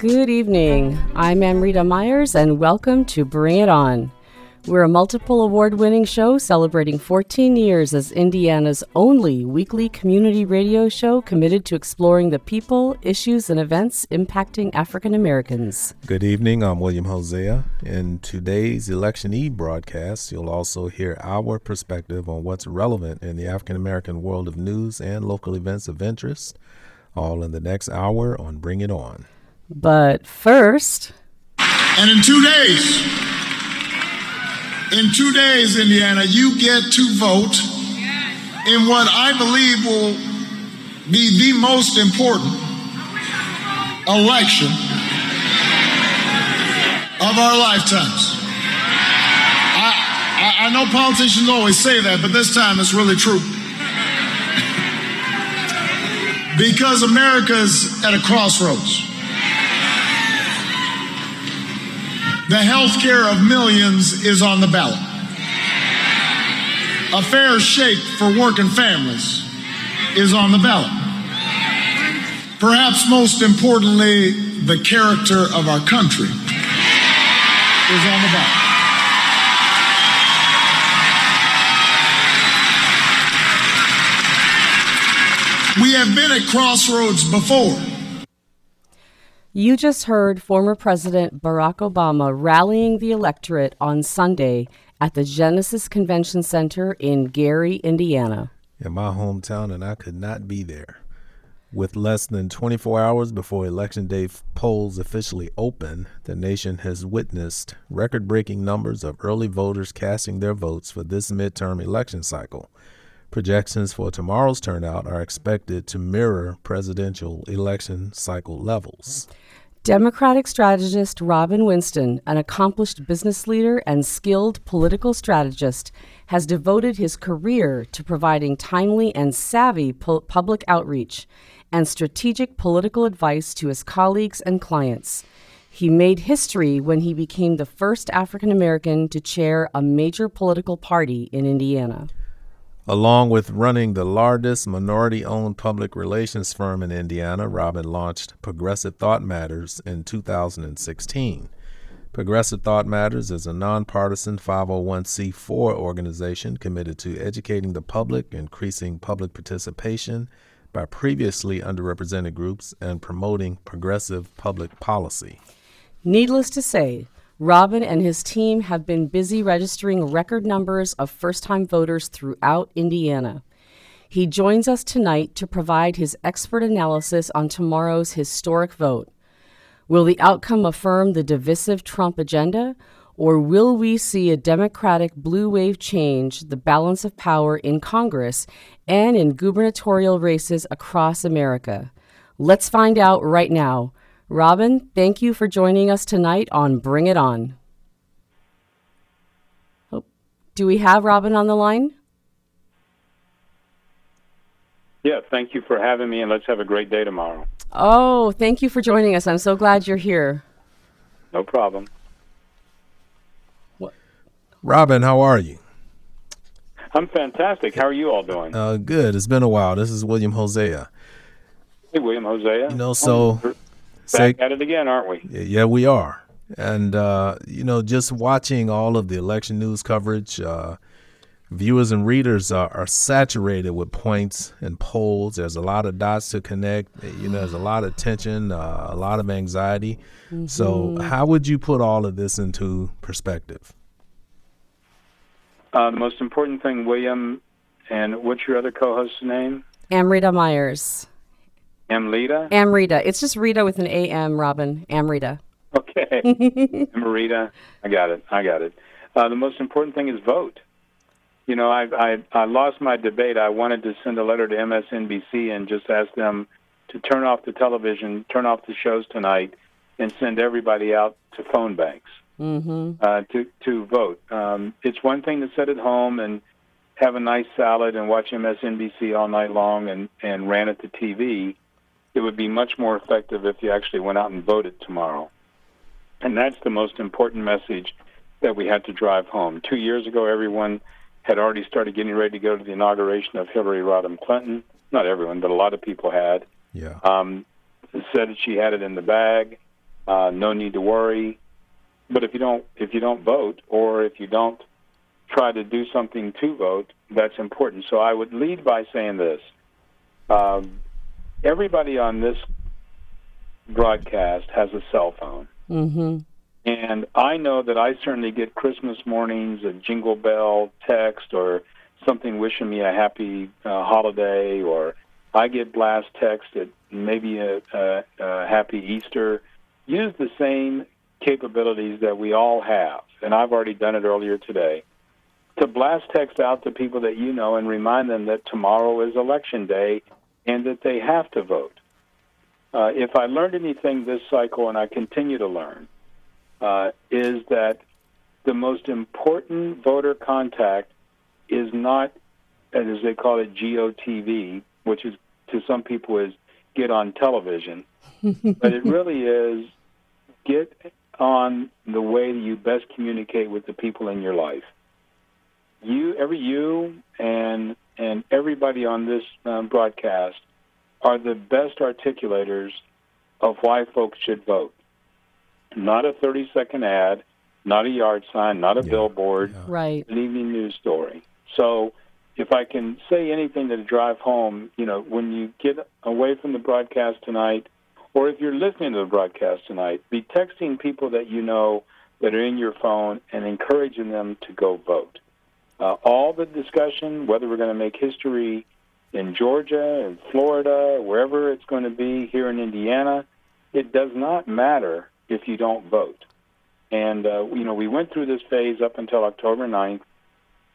Good evening. I'm Amrita Myers, and welcome to Bring It On. We're a multiple award winning show celebrating 14 years as Indiana's only weekly community radio show committed to exploring the people, issues, and events impacting African Americans. Good evening. I'm William Hosea. In today's Election Eve broadcast, you'll also hear our perspective on what's relevant in the African American world of news and local events of interest, all in the next hour on Bring It On. But first. And in two days, in two days, Indiana, you get to vote in what I believe will be the most important election of our lifetimes. I, I, I know politicians always say that, but this time it's really true. Because America is at a crossroads. The health care of millions is on the ballot. A fair shake for working families is on the ballot. Perhaps most importantly, the character of our country is on the ballot. We have been at crossroads before. You just heard former President Barack Obama rallying the electorate on Sunday at the Genesis Convention Center in Gary, Indiana. In my hometown, and I could not be there. With less than 24 hours before Election Day polls officially open, the nation has witnessed record breaking numbers of early voters casting their votes for this midterm election cycle. Projections for tomorrow's turnout are expected to mirror presidential election cycle levels. Democratic strategist Robin Winston, an accomplished business leader and skilled political strategist, has devoted his career to providing timely and savvy pu- public outreach and strategic political advice to his colleagues and clients. He made history when he became the first African American to chair a major political party in Indiana. Along with running the largest minority owned public relations firm in Indiana, Robin launched Progressive Thought Matters in 2016. Progressive Thought Matters is a nonpartisan 501c4 organization committed to educating the public, increasing public participation by previously underrepresented groups, and promoting progressive public policy. Needless to say, Robin and his team have been busy registering record numbers of first time voters throughout Indiana. He joins us tonight to provide his expert analysis on tomorrow's historic vote. Will the outcome affirm the divisive Trump agenda, or will we see a Democratic blue wave change the balance of power in Congress and in gubernatorial races across America? Let's find out right now. Robin, thank you for joining us tonight on Bring It On. Oh, do we have Robin on the line? Yeah, thank you for having me, and let's have a great day tomorrow. Oh, thank you for joining us. I'm so glad you're here. No problem. What? Robin, how are you? I'm fantastic. How are you all doing? Uh, good. It's been a while. This is William Hosea. Hey, William Hosea. You know, so We're say, back at it again, aren't we? yeah, we are. And, uh, you know, just watching all of the election news coverage, uh, viewers and readers are, are saturated with points and polls. There's a lot of dots to connect. You know, there's a lot of tension, uh, a lot of anxiety. So, how would you put all of this into perspective? Uh, the most important thing, William, and what's your other co-host's name? Amrita Myers. Amrita. Amrita. It's just Rita with an A-M, Robin. Amrita. Okay. Amrita. I got it. I got it. Uh, the most important thing is vote. You know, I, I I lost my debate. I wanted to send a letter to MSNBC and just ask them to turn off the television, turn off the shows tonight, and send everybody out to phone banks Mm-hmm. uh, to to vote. Um, it's one thing to sit at home and have a nice salad and watch MSNBC all night long and and ran at the TV. It would be much more effective if you actually went out and voted tomorrow. And that's the most important message that we had to drive home. Two years ago, everyone had already started getting ready to go to the inauguration of Hillary Rodham Clinton. Not everyone, but a lot of people had. Yeah. Um, said that she had it in the bag. Uh, no need to worry. But if you don't, if you don't vote, or if you don't try to do something to vote, that's important. So I would lead by saying this: um, everybody on this broadcast has a cell phone. Mm-hmm. And I know that I certainly get Christmas mornings a jingle bell text or something wishing me a happy uh, holiday, or I get blast text at maybe a, a, a happy Easter. Use the same capabilities that we all have, and I've already done it earlier today, to blast text out to people that you know and remind them that tomorrow is election day and that they have to vote. Uh, if I learned anything this cycle, and I continue to learn, uh, is that the most important voter contact is not, as they call it, GOTV, which is to some people is get on television, but it really is get on the way that you best communicate with the people in your life. You, every you, and and everybody on this um, broadcast are the best articulators of why folks should vote. Not a 30 second ad, not a yard sign, not a Yeah. billboard, Yeah. Right. an evening news story. So, if I can say anything to drive home, you know, when you get away from the broadcast tonight, or if you're listening to the broadcast tonight, be texting people that you know that are in your phone and encouraging them to go vote. Uh, all the discussion, whether we're going to make history in Georgia, in Florida, wherever it's going to be here in Indiana, it does not matter if you don't vote. And, uh, you know, we went through this phase up until October 9th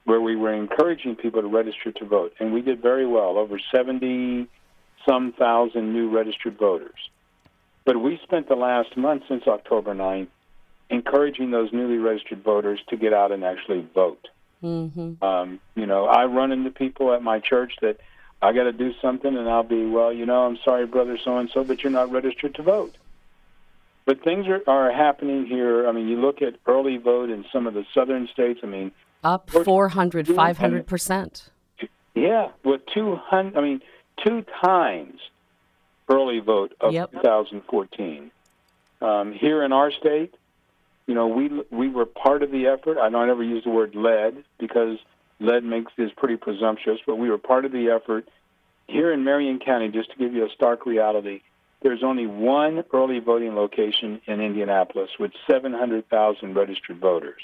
where we were encouraging people to register to vote. And we did very well, over 70 some thousand new registered voters. But we spent the last month since October 9th encouraging those newly registered voters to get out and actually vote. Mm-hmm. Um, you know, I run into people at my church that I got to do something, and I'll be, well, you know, I'm sorry, brother so and so, but you're not registered to vote. But things are, are happening here. I mean, you look at early vote in some of the southern states. I mean, Up We're 400, 500%. yeah, with 200, I mean, two times early vote of Yep. 2014. Um, here in our state, you know, we we were part of the effort. I don't ever use the word led because led makes is pretty presumptuous, but we were part of the effort. Here in Marion County, just to give you a stark reality, there's only one early voting location in Indianapolis with 700,000 registered voters.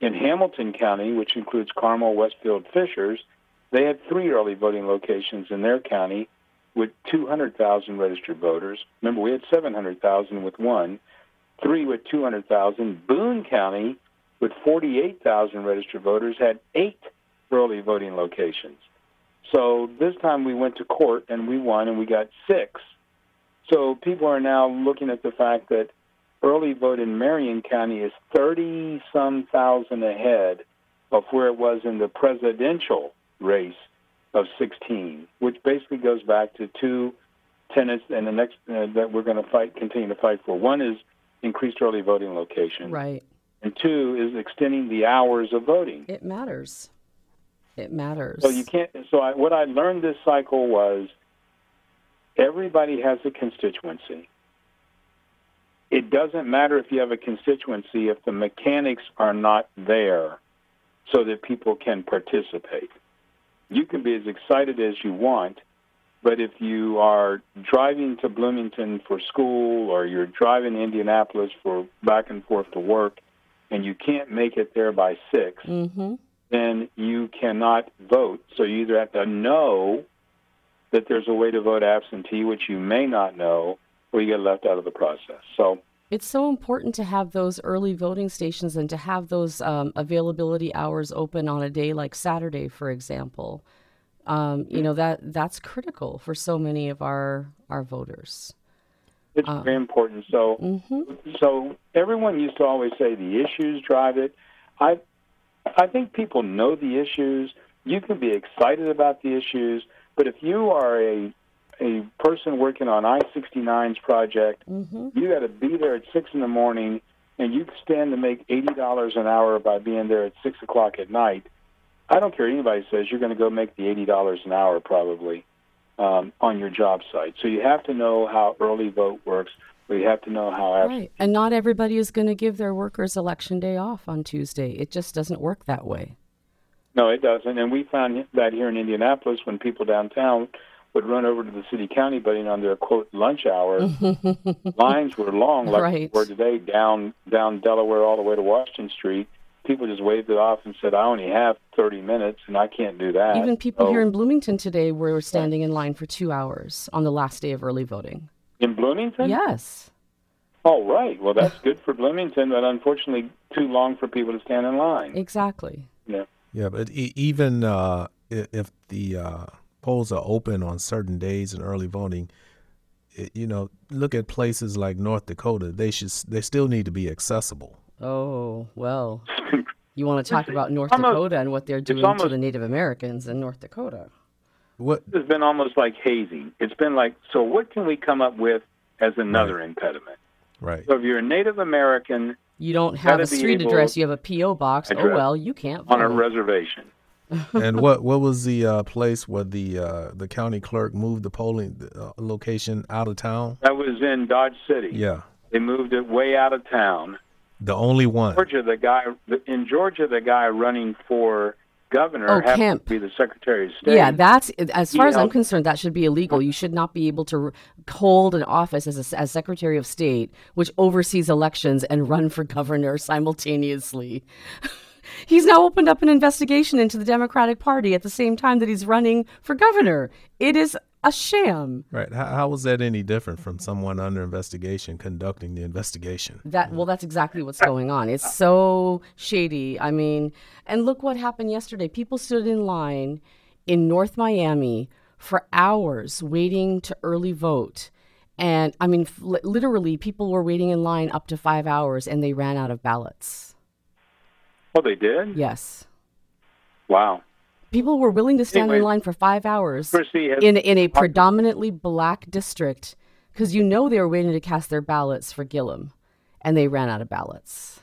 In Hamilton County, which includes Carmel, Westfield, Fishers, they had three early voting locations in their county with 200,000 registered voters. Remember, we had 700,000 with one, three with 200,000. Boone County, with 48,000 registered voters, had eight early voting locations. So this time we went to court and we won and we got six. So people are now looking at the fact that early vote in Marion County is 30 some thousand ahead of where it was in the presidential race of 16, which basically goes back to two tenets and the next uh, that we're going to fight, continue to fight for. One is increased early voting location, Right. and two is extending the hours of voting. It matters. It matters. So you can't. So I, what I learned this cycle was everybody has a constituency. It doesn't matter if you have a constituency if the mechanics are not there, so that people can participate. You can be as excited as you want, but if you are driving to Bloomington for school or you're driving to Indianapolis for back and forth to work, and you can't make it there by six, Mm-hmm. then you cannot vote. So you either have to know that there's a way to vote absentee, which you may not know, or you get left out of the process. So It's so important to have those early voting stations and to have those um, availability hours open on a day like Saturday, for example. Um, you know that that's critical for so many of our our voters. It's Um, very important. So, mm-hmm. so everyone used to always say the issues drive it. I, I think people know the issues. You can be excited about the issues, but if you are a a person working on I-69's project, Mm-hmm. you got to be there at six in the morning, and you stand to make eighty dollars an hour by being there at six o'clock at night. I don't care anybody says. You're going to go make the eighty dollars an hour probably um, on your job site. So you have to know how early vote works. We have to know how absentee Right. And not everybody is going to give their workers election day off on Tuesday. It just doesn't work that way. No, it doesn't. And we found that here in Indianapolis when people downtown would run over to the city county building on their quote lunch hour, lines were long, like Right. they were today down down Delaware all the way to Washington Street. People just waved it off and said, "I only have 30 minutes, and I can't do that." Even people So, here in Bloomington today were standing in line for two hours on the last day of early voting. in Bloomington. Yes. Oh, right. Well, that's good for Bloomington, but unfortunately, too long for people to stand in line. Exactly. Yeah. Yeah, but e- even uh, if the uh, polls are open on certain days in early voting, it, you know, look at places like North Dakota. They should they still need to be accessible. Oh, well. You want to talk about North almost- Dakota and what they're doing to almost- the Native Americans in North Dakota. What It's been almost like hazing. It's been like, so what can we come up with as another impediment? right? So if you're a Native American You don't have a street address, you have a P.O. box. Oh, well, you can't vote. on a reservation, and what what was the uh, place where the uh, the county clerk moved the polling uh, location out of town? that was in Dodge City. Yeah, They moved it way out of town. The only one. Georgia, the guy in Georgia, the guy running for governor Oh, happens Kemp. to be the Secretary of State. Yeah, that's as He far as I'm concerned, that should be illegal. You should not be able to hold an office as a, as Secretary of State, which oversees elections, and run for governor simultaneously. he's now opened up an investigation into the Democratic Party at the same time that he's running for governor. It is a sham. Right? How, how was that any different from someone under investigation conducting the investigation? That well, that's exactly what's going on. It's so shady. I mean, and look what happened yesterday. People stood in line in North Miami for hours waiting to early vote. And I mean, f- literally, people were waiting in line up to five hours and they ran out of ballots. Oh, they did. Yes. Wow. People were willing to stand in line for five hours in, in a predominantly black district because you know they were waiting to cast their ballots for Gillum and they ran out of ballots.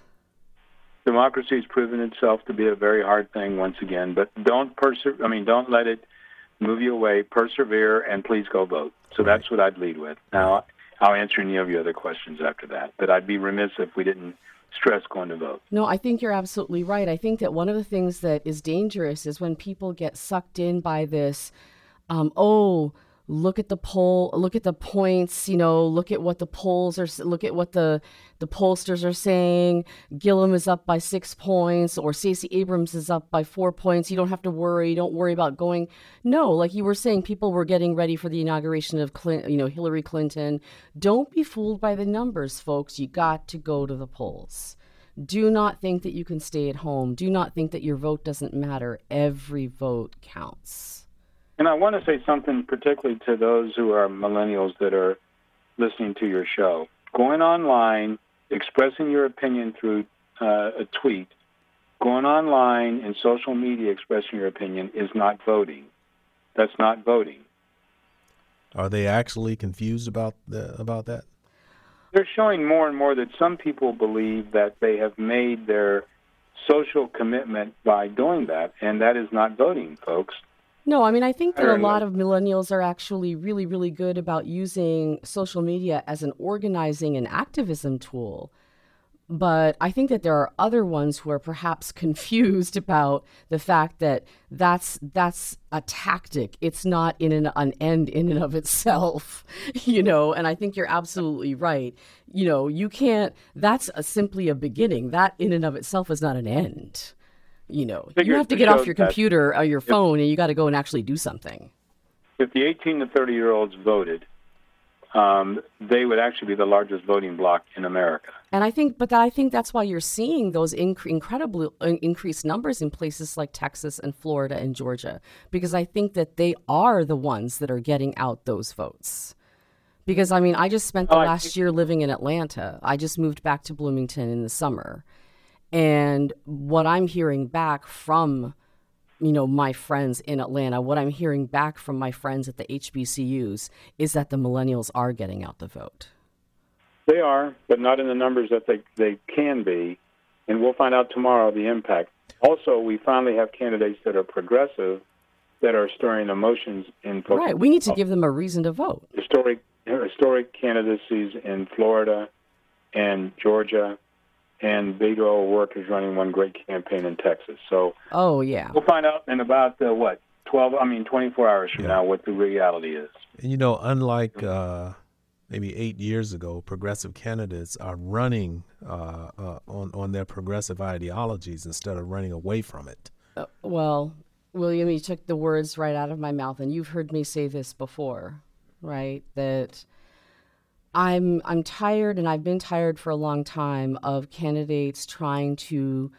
democracy has proven itself to be a very hard thing once again. But don't perse- I mean, don't let it move you away. Persevere and please go vote. So that's what I'd lead with. Now, I'll answer any of your other questions after that. But I'd be remiss if we didn't stress going to vote. No, I think you're absolutely right. I think that one of the things that is dangerous is when people get sucked in by this, um, oh, look at the poll, look at the points, you know, look at what the polls are, look at what the the pollsters are saying. Gillum is up by six points, or Stacey Abrams is up by four points. You don't have to worry. Don't worry about going. No, like you were saying, people were getting ready for the inauguration of Clint, you know, Hillary Clinton. Don't be fooled by the numbers, folks. You got to go to the polls. Do not think that you can stay at home. Do not think that your vote doesn't matter. Every vote counts. And I want to say something particularly to those who are millennials that are listening to your show. Going online, expressing your opinion through uh, a tweet, going online and social media expressing your opinion is not voting. That's not voting. Are they actually confused about the, about that? They're showing more and more that some people believe that they have made their social commitment by doing that, and that is not voting, folks. No, I mean, I think that a lot of millennials are actually really, really good about using social media as an organizing and activism tool. But I think that there are other ones who are perhaps confused about the fact that that's that's a tactic. It's not in an, an end in and of itself, you know. And I think you're absolutely right. You know, you can't. That's a, simply a beginning. That in and of itself is not an end. You know, you have to get off your computer or your phone, and you got to go and actually do something. If the 18 to 30 year olds voted um, they would actually be the largest voting bloc in America. And I think, but I think that's why you're seeing those inc- incredibly uh, increased numbers in places like Texas and Florida and Georgia, because I think that they are the ones that are getting out those votes. Because I mean, I just spent the Oh, last think- year living in Atlanta. I just moved back to Bloomington in the summer. And what I'm hearing back from, you know, my friends in Atlanta, what I'm hearing back from my friends at the HBCUs is that the millennials are getting out the vote. They are, but not in the numbers that they, they can be. And we'll find out tomorrow the impact. Also, we finally have candidates that are progressive that are stirring emotions in folks. Right. We need to give them a reason to vote. historic historic candidacies in Florida and Georgia, and Beto O'Rourke is running one great campaign in Texas. So Oh, yeah. we'll find out in about uh, what twelve, I mean twenty four hours from Yeah. now what the reality is. And you know, unlike uh, maybe eight years ago, progressive candidates are running uh, uh, on on their progressive ideologies instead of running away from it. Uh, well, William, you took the words right out of my mouth, and you've heard me say this before, right? That I'm I'm tired, and I've been tired for a long time of candidates trying to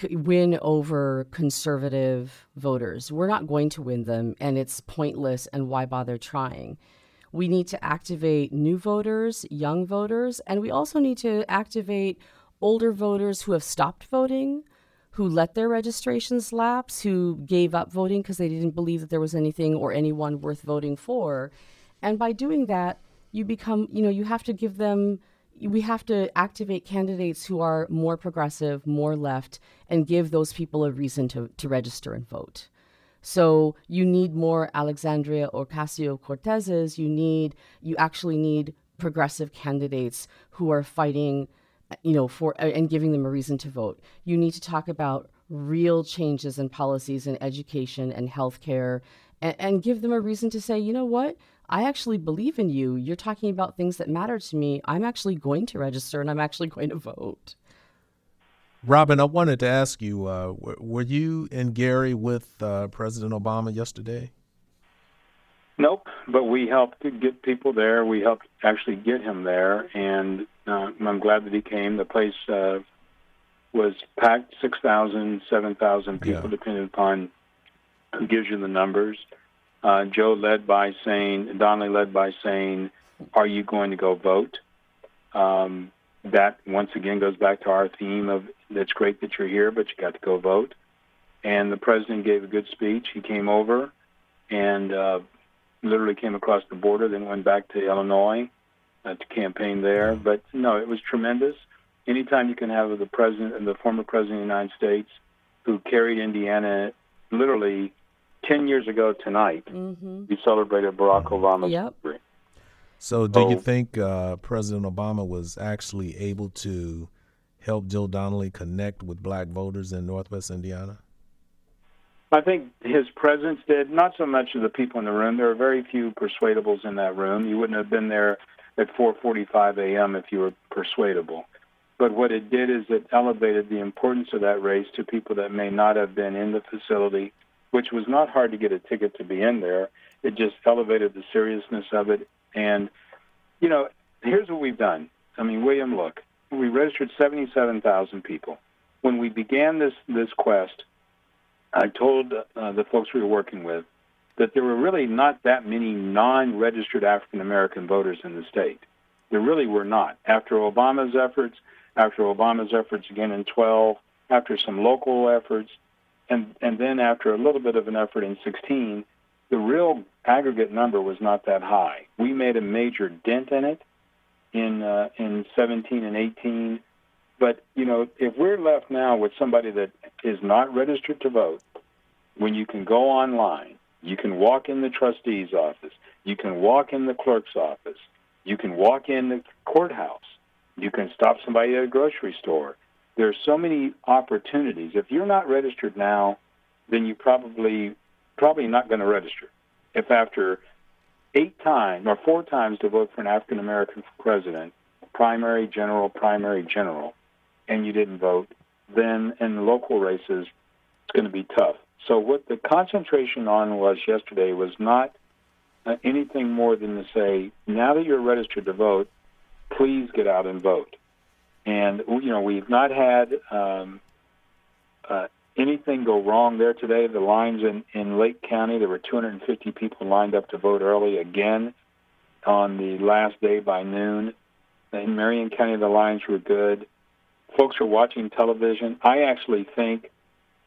c- win over conservative voters. We're not going to win them, and it's pointless. And why bother trying? We need to activate new voters, young voters, and we also need to activate older voters who have stopped voting, who let their registrations lapse, who gave up voting because they didn't believe that there was anything or anyone worth voting for. And by doing that, you become, you know, you have to give them, we have to activate candidates who are more progressive, more left, and give those people a reason to, to register and vote. So you need more Alexandria or Ocasio Cortezes. You need, you actually need progressive candidates who are fighting, you know, for and giving them a reason to vote. You need to talk about real changes in policies in education and healthcare, and, and give them a reason to say, you know what, I actually believe in you. You're talking about things that matter to me. I'm actually going to register and I'm actually going to vote. Robin, I wanted to ask you: uh, were, were you and Gary with uh, President Obama yesterday? Nope, but we helped to get people there. We helped actually get him there, and uh, I'm glad that he came. The place uh, was packed, 6,000, 7,000 people, Yeah. depending upon who gives you the numbers. Uh, Joe led by saying, Donnelly led by saying, "Are you going to go vote?" Um, that once again goes back to our theme of "It's great that you're here, but you got to go vote." And the president gave a good speech. He came over and uh, literally came across the border, then went back to Illinois uh, to campaign there. But no, it was tremendous. Anytime you can have the president and the former president of the United States, who carried Indiana literally 10 years ago tonight, Mm-hmm. we celebrated Barack Obama's Yep. victory. So, do you Oh. think uh, President Obama was actually able to help Joe Donnelly connect with black voters in Northwest Indiana? I think his presence did, not so much of the people in the room. There are very few persuadables in that room. You wouldn't have been there at 4:45 a.m. if you were persuadable. But what it did is it elevated the importance of that race to people that may not have been in the facility, which was not hard to get a ticket to be in there. It just elevated the seriousness of it. And, you know, here's what we've done. I mean, William, look, we registered 77,000 people. When we began this, this quest, I told uh, the folks we were working with that there were really not that many non registered African American voters in the state. There really were not. After Obama's efforts, after Obama's efforts again in 12, after some local efforts, and, and then after a little bit of an effort in 16, the real aggregate number was not that high. We made a major dent in it in uh, in 17 and 18. But you know, if we're left now with somebody that is not registered to vote, when you can go online, you can walk in the trustee's office, you can walk in the clerk's office, you can walk in the courthouse, you can stop somebody at a grocery store. There are so many opportunities. If you're not registered now, then you probably probably not going to register. If after eight times or four times to vote for an African American president, primary, general, primary, general, and you didn't vote, then in local races, it's going to be tough. So what the concentration on was yesterday was not uh, anything more than to say, now that you're registered to vote, please get out and vote. And you know, we've not had um, uh, anything go wrong there today. The lines in in Lake County, there were 250 people lined up to vote early again on the last day by noon. In Marion County, the lines were good. Folks are watching television. I actually think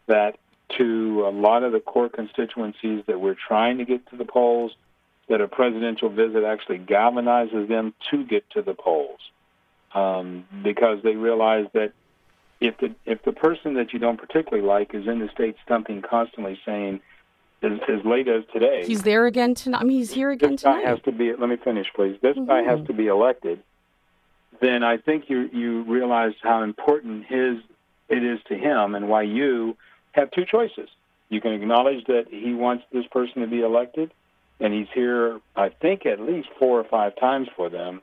that to a lot of the core constituencies that we're trying to get to the polls, that a presidential visit actually galvanizes them to get to the polls um, because they realize that if the if the person that you don't particularly like is in the state stumping constantly saying as, as late as today. He's there again tonight? I mean he's here again this guy tonight. has to be let me finish please. This mm-hmm. guy has to be elected. Then I think you you realize how important his it is to him and why you have two choices. You can acknowledge that he wants this person to be elected and he's here, I think, at least four or five times for them.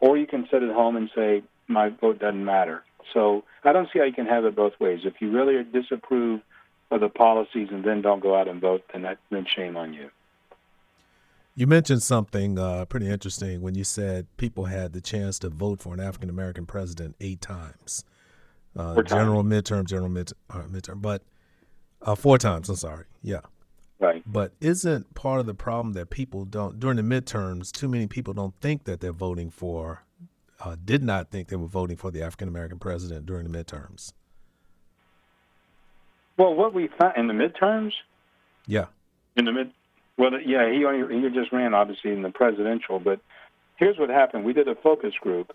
Or you can sit at home and say, my vote doesn't matter. So I don't see how you can have it both ways. If you really disapprove of the policies and then don't go out and vote, then that then shame on you. You mentioned something uh, pretty interesting when you said people had the chance to vote for an African American president eight times. Uh, general midterm, general mid, uh, midterm, but uh, four times. I'm sorry. Yeah. Right. But isn't part of the problem that people don't during the midterms? Too many people don't think that they're voting for, uh, did not think they were voting for the African American president during the midterms. Well, what we found in the midterms. Yeah. In the mid, well, yeah, he only he just ran obviously in the presidential, but here's what happened: we did a focus group,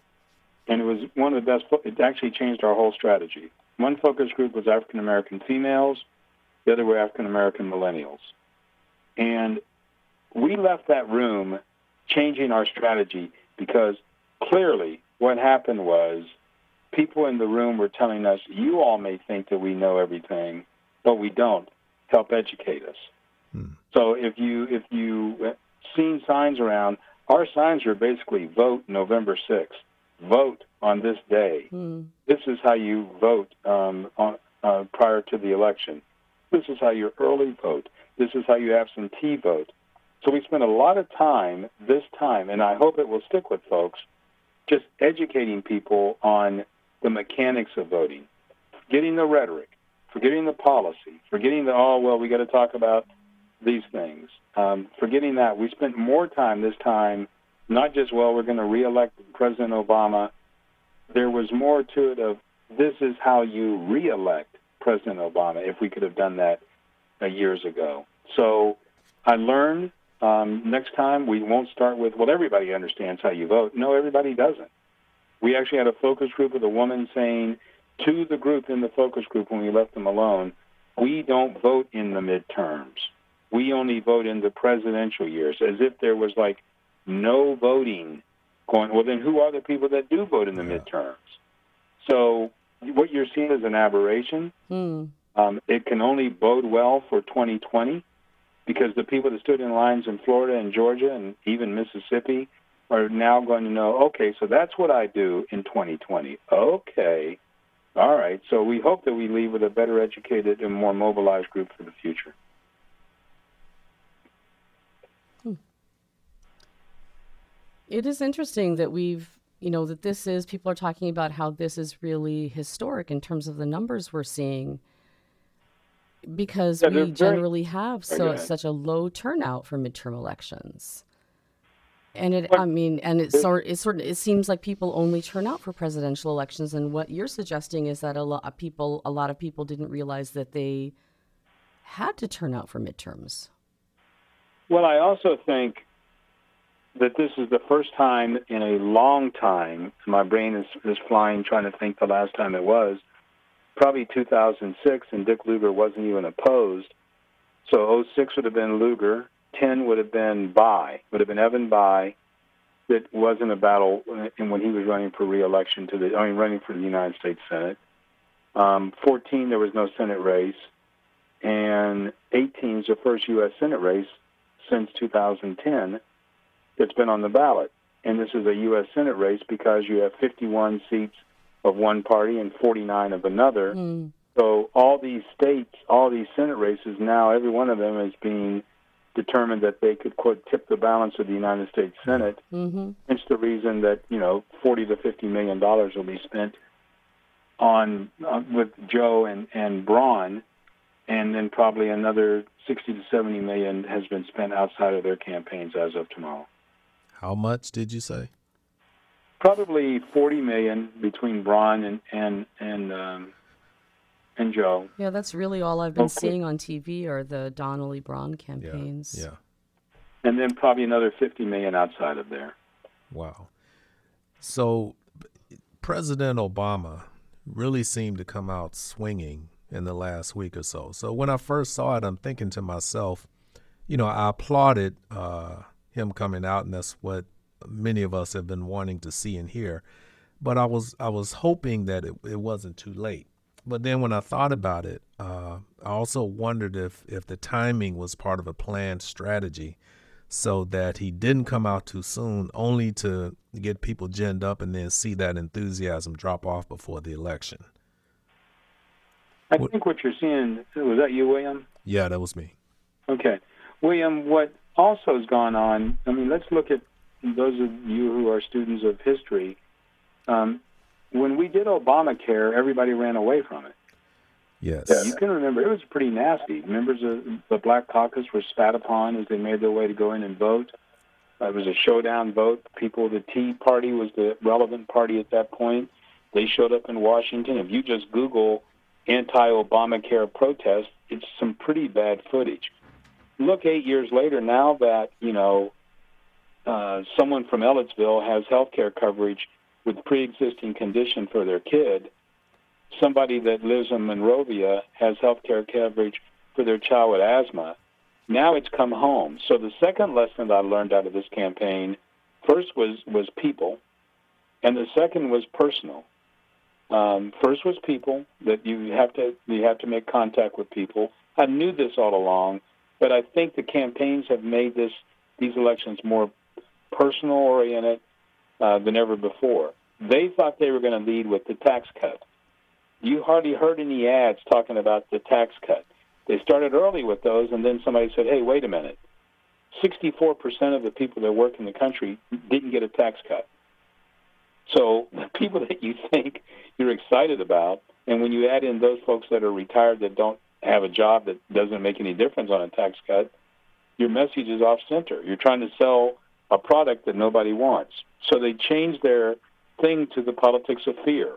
and it was one of the best. It actually changed our whole strategy. One focus group was African American females the other were African American millennials. And we left that room changing our strategy because clearly what happened was people in the room were telling us, you all may think that we know everything, but we don't. Help educate us. Hmm. So if you if you seen signs around, our signs are basically vote November sixth, vote on this day. Hmm. This is how you vote um, on, uh, prior to the election. This is how you early vote. This is how you absentee vote. So we spent a lot of time this time, and I hope it will stick with folks, just educating people on the mechanics of voting, getting the rhetoric, forgetting the policy, forgetting the, oh, well, we got to talk about these things. Um, forgetting that, we spent more time this time, not just, well, we're going to reelect President Obama. There was more to it of this is how you reelect President Obama if we could have done that uh, years ago. So I learned um, next time we won't start with, well, everybody understands how you vote. No, everybody doesn't. We actually had a focus group with a woman saying to the group in the focus group when we left them alone, we don't vote in the midterms. We only vote in the presidential years, as if there was like no voting going. Well, then who are the people that do vote in the yeah. midterms? So what you're seeing is an aberration. Hmm. Um, it can only bode well for 2020 because the people that stood in lines in Florida and Georgia and even Mississippi are now going to know, okay, so that's what I do in 2020. Okay. All right. So we hope that we leave with a better educated and more mobilized group for the future. Hmm. It is interesting that we've you know, that this is, people are talking about how this is really historic in terms of the numbers we're seeing because yeah, we generally very, have so such a low turnout for midterm elections. And it, I mean, and it sort, it sort of, it seems like people only turn out for presidential elections. And what you're suggesting is that a lot of people, a lot of people didn't realize that they had to turn out for midterms. Well, I also think that this is the first time in a long time. My brain is, is flying trying to think the last time it was. Probably 2006, and Dick Lugar wasn't even opposed. So 06 would have been Lugar. 10 would have been Bayh, would have been Evan Bayh, That wasn't a battle and when he was running for reelection to the, I mean, running for the United States Senate. Um, 14, there was no Senate race. And 18 is the first U.S. Senate race since 2010 that's been on the ballot. And this is a U.S. Senate race because you have 51 seats of one party and 49 of another. Mm. So all these states, all these Senate races now, every one of them is being determined that they could quote tip the balance of the United States Senate. Mm-hmm. Hence the reason that you know 40 to 50 million dollars will be spent on uh, with Joe and and Braun, and then probably another 60 to 70 million has been spent outside of their campaigns as of tomorrow. How much did you say? Probably 40 million between Braun and and and um, and Joe. Yeah, that's really all I've been Okay. seeing on TV are the Donnelly Braun campaigns. Yeah. and then probably another 50 million outside of there. Wow. So President Obama really seemed to come out swinging in the last week or so. So when I first saw it, I'm thinking to myself, you know, I applauded uh, him coming out, and that's what many of us have been wanting to see and hear. But I was I was hoping that it, it wasn't too late. But then when I thought about it, uh, I also wondered if if the timing was part of a planned strategy so that he didn't come out too soon, only to get people ginned up and then see that enthusiasm drop off before the election. I think what you're seeing was that you, William. Yeah, that was me. Okay. William, what also has gone on, I mean, let's look at those of you who are students of history. Um, when we did Obamacare, everybody ran away from it. Yes. You can remember it was pretty nasty. Members of the Black Caucus were spat upon as they made their way to go in and vote. It was a showdown vote. People, the Tea Party was the relevant party at that point. They showed up in Washington. If you just Google anti-Obamacare protest, it's some pretty bad footage. Look, eight years later, now that you know uh, someone from Ellettsville has health care coverage with pre-existing condition for their kid, somebody that lives in Monrovia has health care coverage for their child with asthma. Now it's come home. So the second lesson that I learned out of this campaign, first was was people, and the second was personal. Um, first was people that you have to you have to make contact with people. I knew this all along, but I think the campaigns have made this these elections more personal oriented uh, than ever before. They thought they were going to lead with the tax cut. You hardly heard any ads talking about the tax cut. They started early with those, and then somebody said, "Hey, wait a minute! 64% of the people that work in the country didn't get a tax cut." So the people that you think you're excited about, and when you add in those folks that are retired that don't have a job that doesn't make any difference on a tax cut, your message is off center. You're trying to sell a product that nobody wants. So they changed their thing to the politics of fear.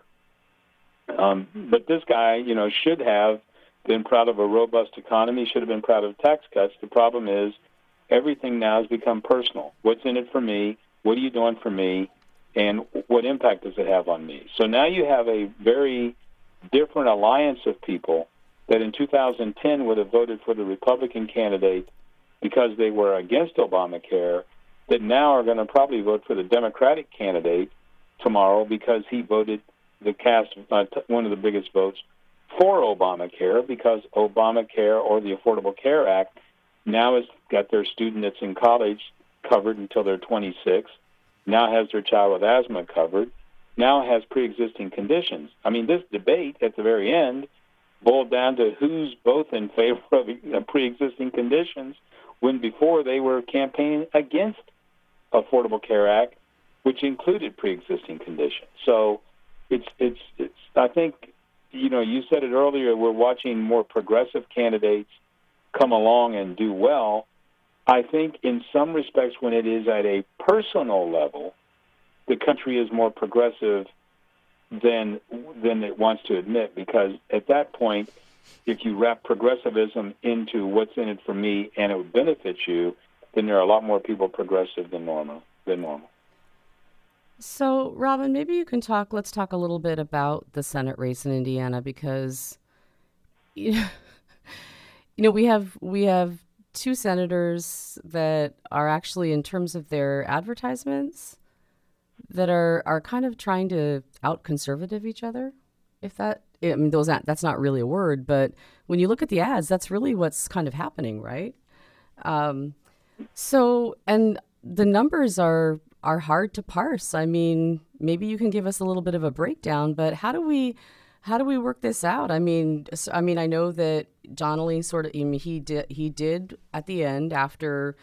Um, but this guy, you know, should have been proud of a robust economy, should have been proud of tax cuts. The problem is everything now has become personal. What's in it for me? What are you doing for me? And what impact does it have on me? So now you have a very different alliance of people that in 2010 would have voted for the Republican candidate because they were against Obamacare, that now are going to probably vote for the Democratic candidate tomorrow because he voted the cast uh, t- one of the biggest votes for Obamacare because Obamacare or the Affordable Care Act now has got their student that's in college covered until they're 26, now has their child with asthma covered, now has pre-existing conditions. I mean, this debate at the very end boiled down to who's both in favor of pre-existing conditions when before they were campaigning against Affordable Care Act, which included pre-existing conditions. So it's it's it's I think you know you said it earlier we're watching more progressive candidates come along and do well. I think in some respects when it is at a personal level, the country is more progressive than than it wants to admit because at that point if you wrap progressivism into what's in it for me and it would benefit you, then there are a lot more people progressive than normal than normal. So, Robin, maybe you can talk. Let's talk a little bit about the Senate race in Indiana because, you know, you know, we have we have two senators that are actually, in terms of their advertisements, that are are kind of trying to out conservative each other. If that, I mean, those that's not really a word, but when you look at the ads, that's really what's kind of happening, right? Um, so, and the numbers are are hard to parse. I mean, maybe you can give us a little bit of a breakdown, but how do we how do we work this out? I mean, I mean, I know that Donnelly sort of, I mean, he did, he did at the end after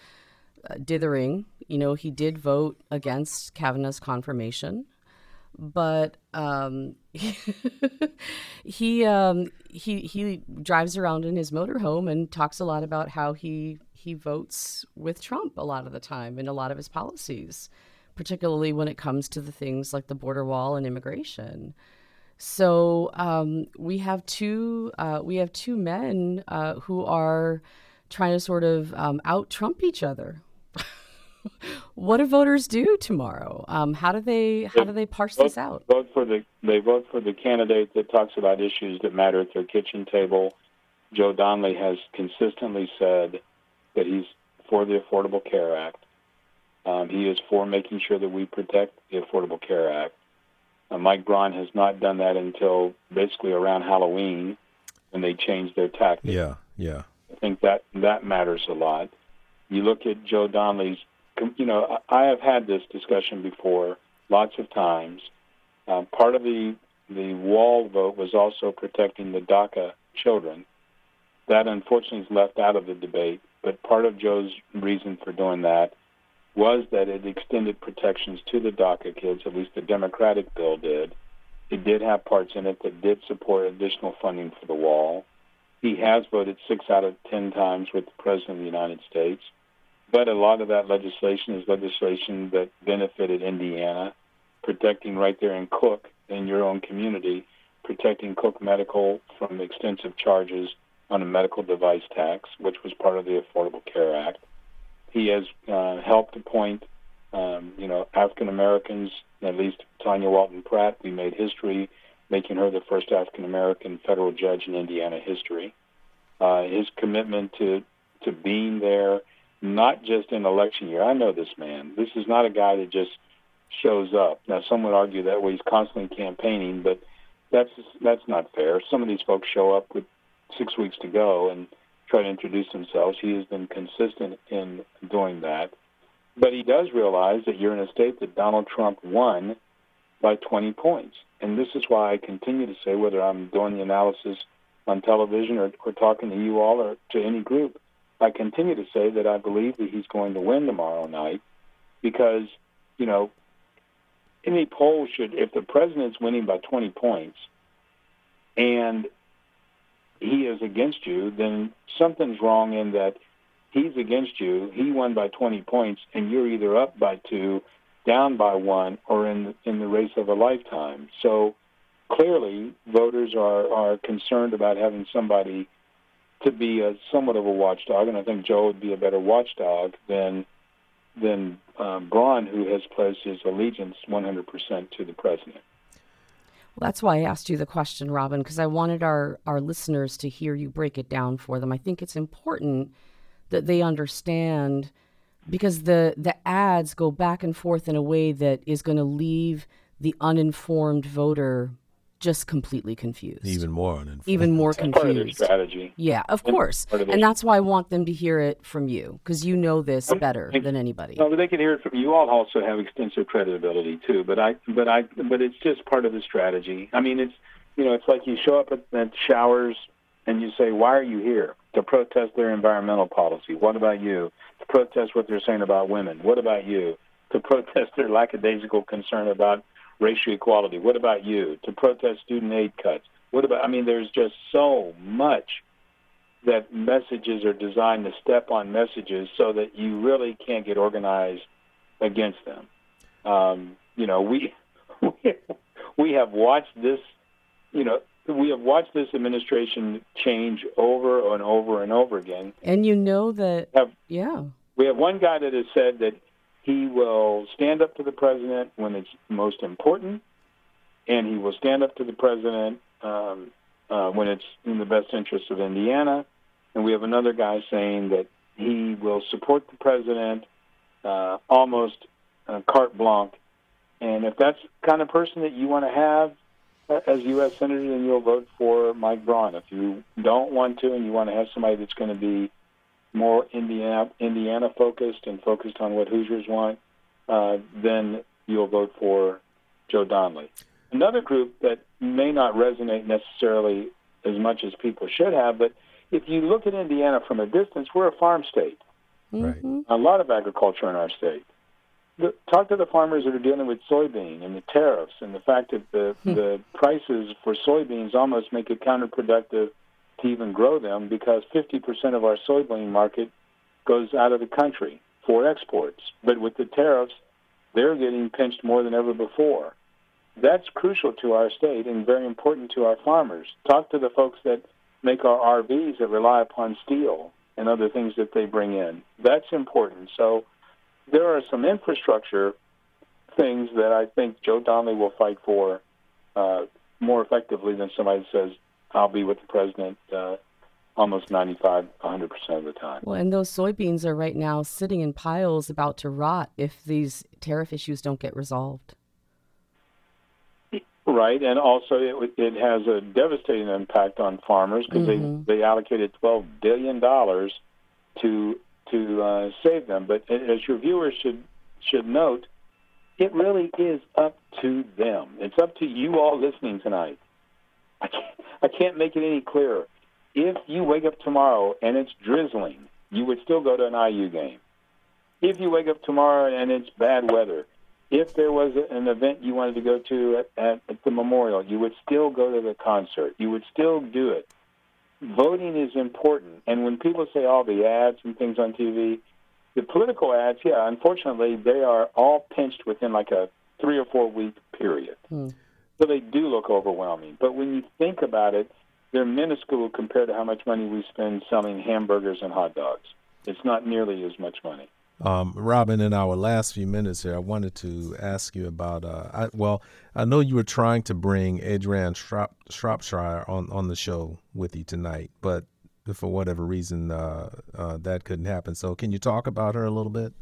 dithering, you know, he did vote against Kavanaugh's confirmation, but um, he um, he he drives around in his motorhome and talks a lot about how he he votes with Trump a lot of the time in a lot of his policies, particularly when it comes to the things like the border wall and immigration. So um, we have two uh, we have two men uh, who are trying to sort of um, out Trump each other. What do voters do tomorrow? Um, how do they how do they parse vote, this out? Vote for the they vote for the candidate that talks about issues that matter at their kitchen table. Joe Donnelly has consistently said that he's for the Affordable Care Act. Um, he is for making sure that we protect the Affordable Care Act. Uh, Mike Braun has not done that until basically around Halloween when they changed their tactics. Yeah, yeah. I think that that matters a lot. You look at Joe Donnelly's, you know, I have had this discussion before lots of times. Um, part of the the wall vote was also protecting the DACA children. That unfortunately is left out of the debate. But part of Joe's reason for doing that was that it extended protections to the DACA kids, at least the Democratic bill did. It did have parts in it that did support additional funding for the wall. He has voted six out of ten times with the President of the United States. But a lot of that legislation is legislation that benefited Indiana, protecting right there in Cook, in your own community, protecting Cook Medical from extensive charges on a medical device tax, which was part of the Affordable Care Act. He has uh, helped appoint, um, you know, African Americans, at least Tanya Walton Pratt. We made history, making her the first African American federal judge in Indiana history. Uh, his commitment to to being there, not just in election year. I know this man. This is not a guy that just shows up. Now, some would argue that way he's constantly campaigning, but that's that's not fair. Some of these folks show up with six weeks to go and try to introduce themselves. He has been consistent in doing that. But he does realize that you're in a state that Donald Trump won by 20 points. And this is why I continue to say, whether I'm doing the analysis on television or, or talking to you all or to any group, I continue to say that I believe that he's going to win tomorrow night because, you know, any poll should, if the president's winning by 20 points and he is against you, then something's wrong in that he's against you. He won by 20 points, and you're either up by two, down by one, or in in the race of a lifetime. So clearly, voters are are concerned about having somebody to be a somewhat of a watchdog, and I think Joe would be a better watchdog than than um, Braun, who has pledged his allegiance 100% to the president. Well, that's why I asked you the question, Robin, because I wanted our, our listeners to hear you break it down for them. I think it's important that they understand because the, the ads go back and forth in a way that is going to leave the uninformed voter just completely confused. Even more uninformed. Even more That's part of their confused. strategy. Yeah, of And course. of their- And that's why I want them to hear it from you because you know this better than anybody. No, but they can hear it from you. All also have extensive credibility too. But I, but I, but it's just part of the strategy. I mean, it's you know, it's like you show up at, at showers and you say, "Why are you here?" To protest their environmental policy. What about you? To protest what they're saying about women. What about you? To protest their lackadaisical concern about racial equality. What about you? To protest student aid cuts. What about? I mean, there's just so much that messages are designed to step on messages so that you really can't get organized against them. Um, you know, we we have watched this. You know, we have watched this administration change over and over and over again. And you know that, Have yeah. we have one guy that has said that he will stand up to the president when it's most important, and he will stand up to the president um, uh, when it's in the best interest of Indiana. And we have another guy saying that he will support the president uh, almost uh, carte blanche. And if that's the kind of person that you want to have uh, as U.S. Senator, then you'll vote for Mike Braun. If you don't want to and you want to have somebody that's going to be more Indiana Indiana focused and focused on what Hoosiers want, uh, then you'll vote for Joe Donnelly. Another group that may not resonate necessarily as much as people should have, but if you look at Indiana from a distance, we're a farm state. Right. A lot of agriculture in our state. The, talk to the farmers that are dealing with soybean and the tariffs and the fact that the the prices for soybeans almost make it counterproductive to even grow them because 50% of our soybean market goes out of the country for exports. But with the tariffs, they're getting pinched more than ever before. That's crucial to our state and very important to our farmers. Talk to the folks that make our RVs that rely upon steel and other things that they bring in. That's important. So there are some infrastructure things that I think Joe Donnelly will fight for uh, more effectively than somebody says, I'll be with the president uh, almost 95, 100% of the time. Well, and those soybeans are right now sitting in piles about to rot if these tariff issues don't get resolved. Right, and also it, it has a devastating impact on farmers because Mhm. they they allocated twelve billion dollars to to uh, save them. But as your viewers should should note, it really is up to them. It's up to you all listening tonight. I can't, I can't make it any clearer. If you wake up tomorrow and it's drizzling, you would still go to an IU game. If you wake up tomorrow and it's bad weather, if there was an event you wanted to go to at, at, at the memorial, you would still go to the concert. You would still do it. Voting is important. And when people say all the ads and things on TV, the political ads, yeah, unfortunately, they are all pinched within like a three or four week period. Hmm. So they do look overwhelming. But when you think about it, they're minuscule compared to how much money we spend selling hamburgers and hot dogs. It's not nearly as much money. Um, Robin, in our last few minutes here, I wanted to ask you about. Uh, I, well, I know you were trying to bring Adrienne Shrop, Shropshire on, on the show with you tonight, but for whatever reason, uh, uh, that couldn't happen. So, can you talk about her a little bit?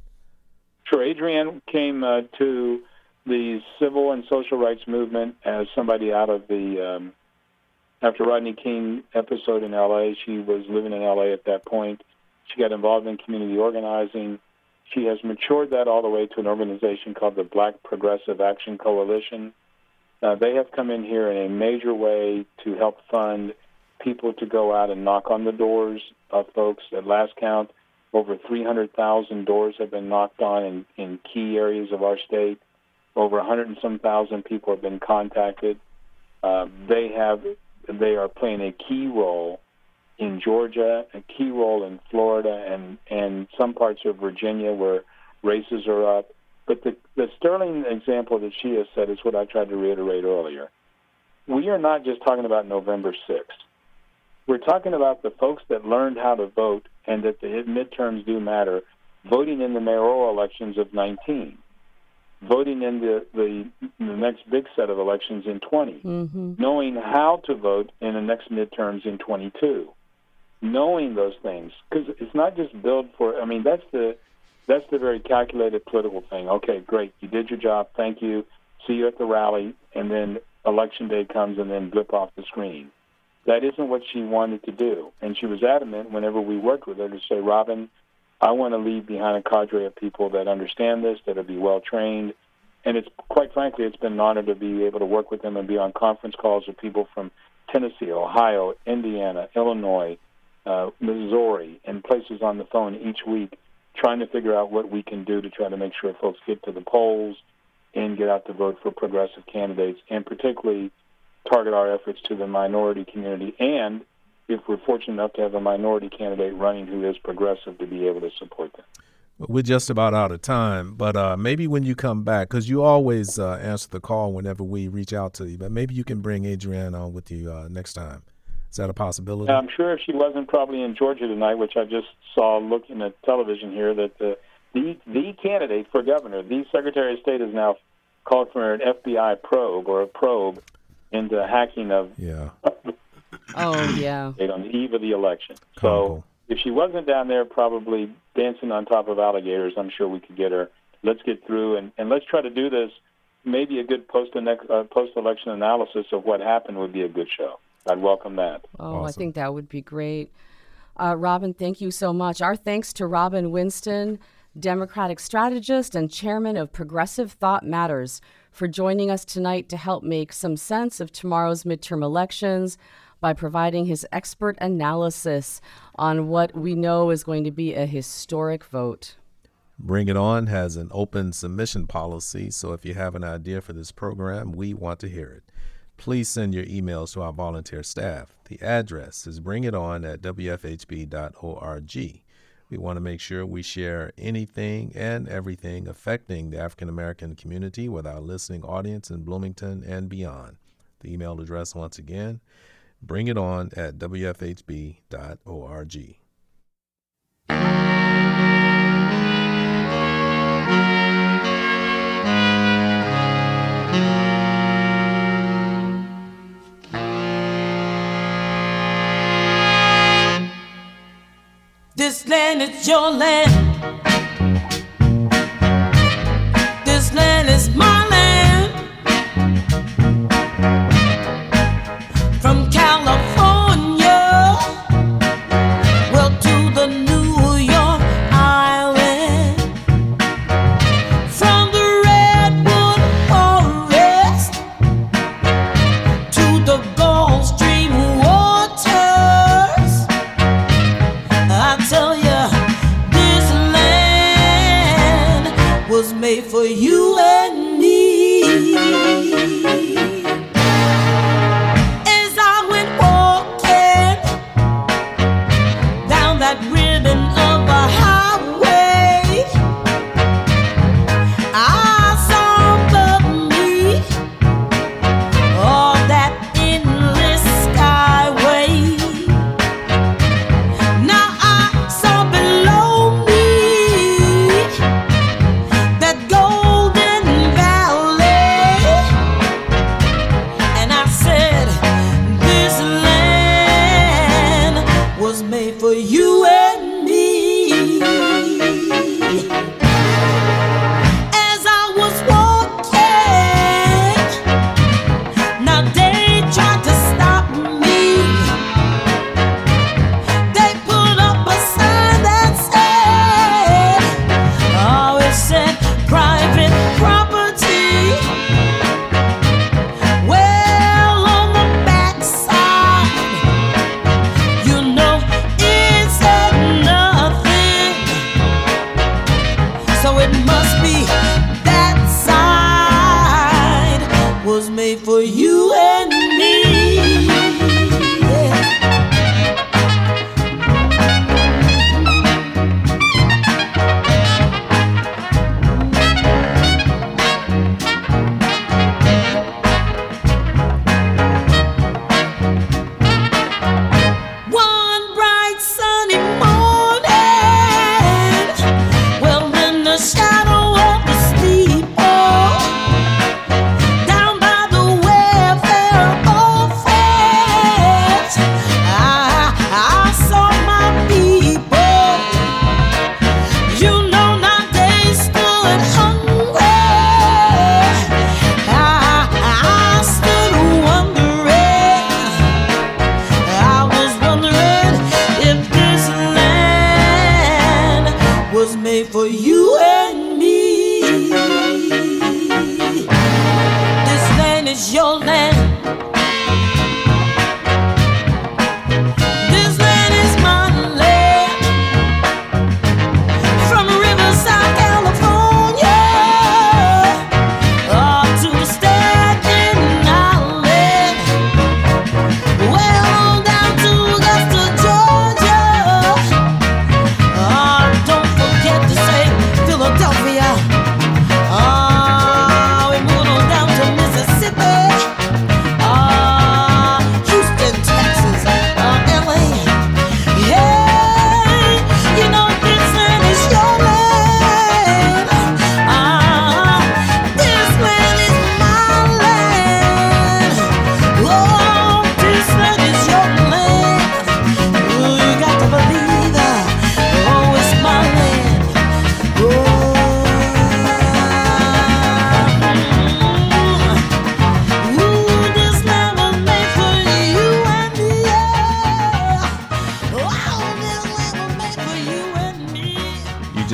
Sure. Adrienne came uh, to the civil and social rights movement as somebody out of the um, after Rodney King episode in L.A. She was living in L.A. at that point. She got involved in community organizing. She has matured that all the way to an organization called the Black Progressive Action Coalition. Uh, they have come in here in a major way to help fund people to go out and knock on the doors of folks. At last count, over 300,000 doors have been knocked on in, in key areas of our state. Over 100 and some thousand people have been contacted. Uh, they have they are playing a key role in Georgia, a key role in Florida, and and some parts of Virginia where races are up. But the the sterling example that she has said is what I tried to reiterate earlier. We are not just talking about November 6th. We're talking about the folks that learned how to vote and that the midterms do matter, voting in the mayoral elections of 19, voting in the, the, the next big set of elections in 20, Mm-hmm. knowing how to vote in the next midterms in 22, knowing those things because it's not just build for. I mean, that's the that's the very calculated political thing. Okay, great, you did your job. Thank you. See you at the rally, and then election day comes, and then blip off the screen. That isn't what she wanted to do, and she was adamant whenever we worked with her to say, Robin, I want to leave behind a cadre of people that understand this, that'll be well trained, and it's quite frankly, it's been an honor to be able to work with them and be on conference calls with people from Tennessee, Ohio, Indiana, Illinois, uh, Missouri, and places on the phone each week, trying to figure out what we can do to try to make sure folks get to the polls and get out to vote for progressive candidates, and particularly target our efforts to the minority community. And if we're fortunate enough to have a minority candidate running who is progressive, to be able to support them. We're just about out of time, but uh, maybe when you come back, because you always uh, answer the call whenever we reach out to you, but maybe you can bring Adrienne on with you uh, next time. Is that a possibility? I'm sure if she wasn't probably in Georgia tonight, which I just saw looking at television here, that the the, the candidate for governor, the Secretary of State, has now called for an FBI probe or a probe into hacking of yeah. Oh yeah. Date on the eve of the election. So if she wasn't down there, probably dancing on top of alligators, I'm sure we could get her. Let's get through and, and let's try to do this. Maybe a good post uh, post election analysis of what happened would be a good show. I'd welcome that. Oh, awesome. I think that would be great. Uh, Robin, thank you so much. Our thanks to Robin Winston, Democratic strategist and chairman of Progressive Thought Matters, for joining us tonight to help make some sense of tomorrow's midterm elections by providing his expert analysis on what we know is going to be a historic vote. Bring It On has an open submission policy, so if you have an idea for this program, we want to hear it. Please send your emails to our volunteer staff. The address is bringiton at wfhb.org. We want to make sure we share anything and everything affecting the African American community with our listening audience in Bloomington and beyond. The email address, once again, Bring it on at wfhb.org. This land is your land. This land is mine. for you.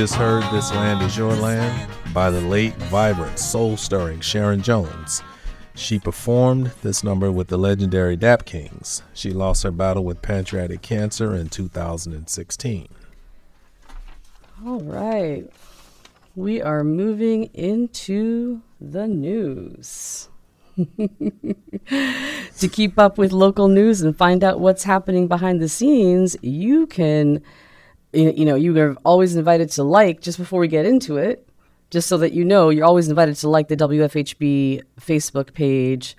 just heard This Land Is Your Land by the late, vibrant, soul stirring Sharon Jones. She performed this number with the legendary Dap Kings. She lost her battle with pancreatic cancer in 2016. All right. We are moving into the news. to keep up with local news and find out what's happening behind the scenes, you can you you know, you are always invited to like just before we get into it, just so that you know, you're always invited to like the WFHB Facebook page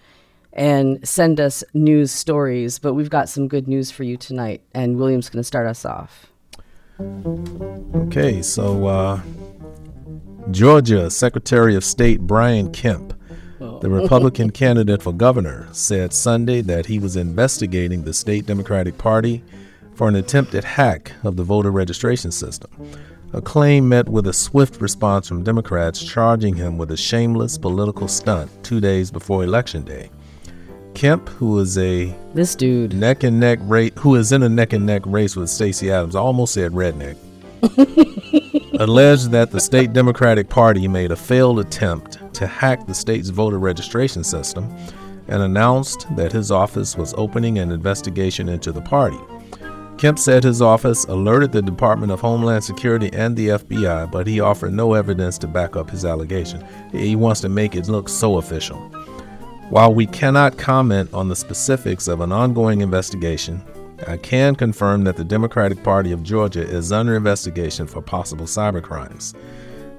and send us news stories. But we've got some good news for you tonight, and William's going to start us off. Okay, so uh, Georgia Secretary of State Brian Kemp, the Republican candidate for governor, said Sunday that he was investigating the state Democratic Party for an attempted hack of the voter registration system. A claim met with a swift response from Democrats charging him with a shameless political stunt two days before Election Day. Kemp, who is a This dude. neck and neck race, who is in a neck and neck race with Stacey Abrams, I almost said redneck, alleged that the state Democratic Party made a failed attempt to hack the state's voter registration system and announced that his office was opening an investigation into the party. Kemp said his office alerted the Department of Homeland Security and the FBI, but he offered no evidence to back up his allegation. He wants to make it look so official. While we cannot comment on the specifics of an ongoing investigation, I can confirm that the Democratic Party of Georgia is under investigation for possible cybercrimes.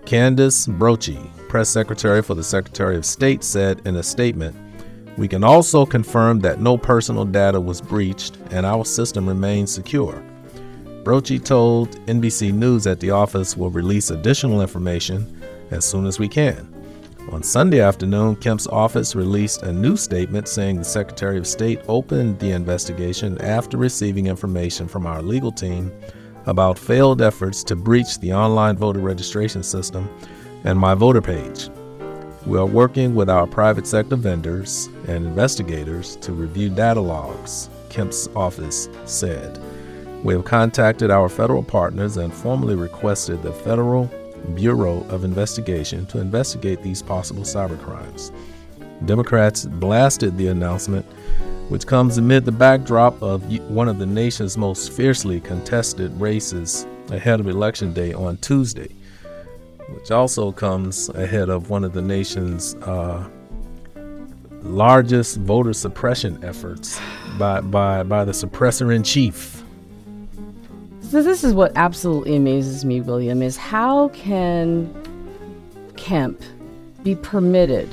Candace Brochi, press secretary for the Secretary of State, said in a statement We can also confirm that no personal data was breached and our system remains secure. Brochi told NBC News that the office will release additional information as soon as we can. On Sunday afternoon, Kemp's office released a new statement saying the Secretary of State opened the investigation after receiving information from our legal team about failed efforts to breach the online voter registration system and my voter page. We are working with our private sector vendors and investigators to review data logs, Kemp's office said. We have contacted our federal partners and formally requested the Federal Bureau of Investigation to investigate these possible cybercrimes. Democrats blasted the announcement, which comes amid the backdrop of one of the nation's most fiercely contested races ahead of Election Day on Tuesday, which also comes ahead of one of the nation's uh, largest voter suppression efforts by, by, by the suppressor in chief. So this is what absolutely amazes me, William, is how can Kemp be permitted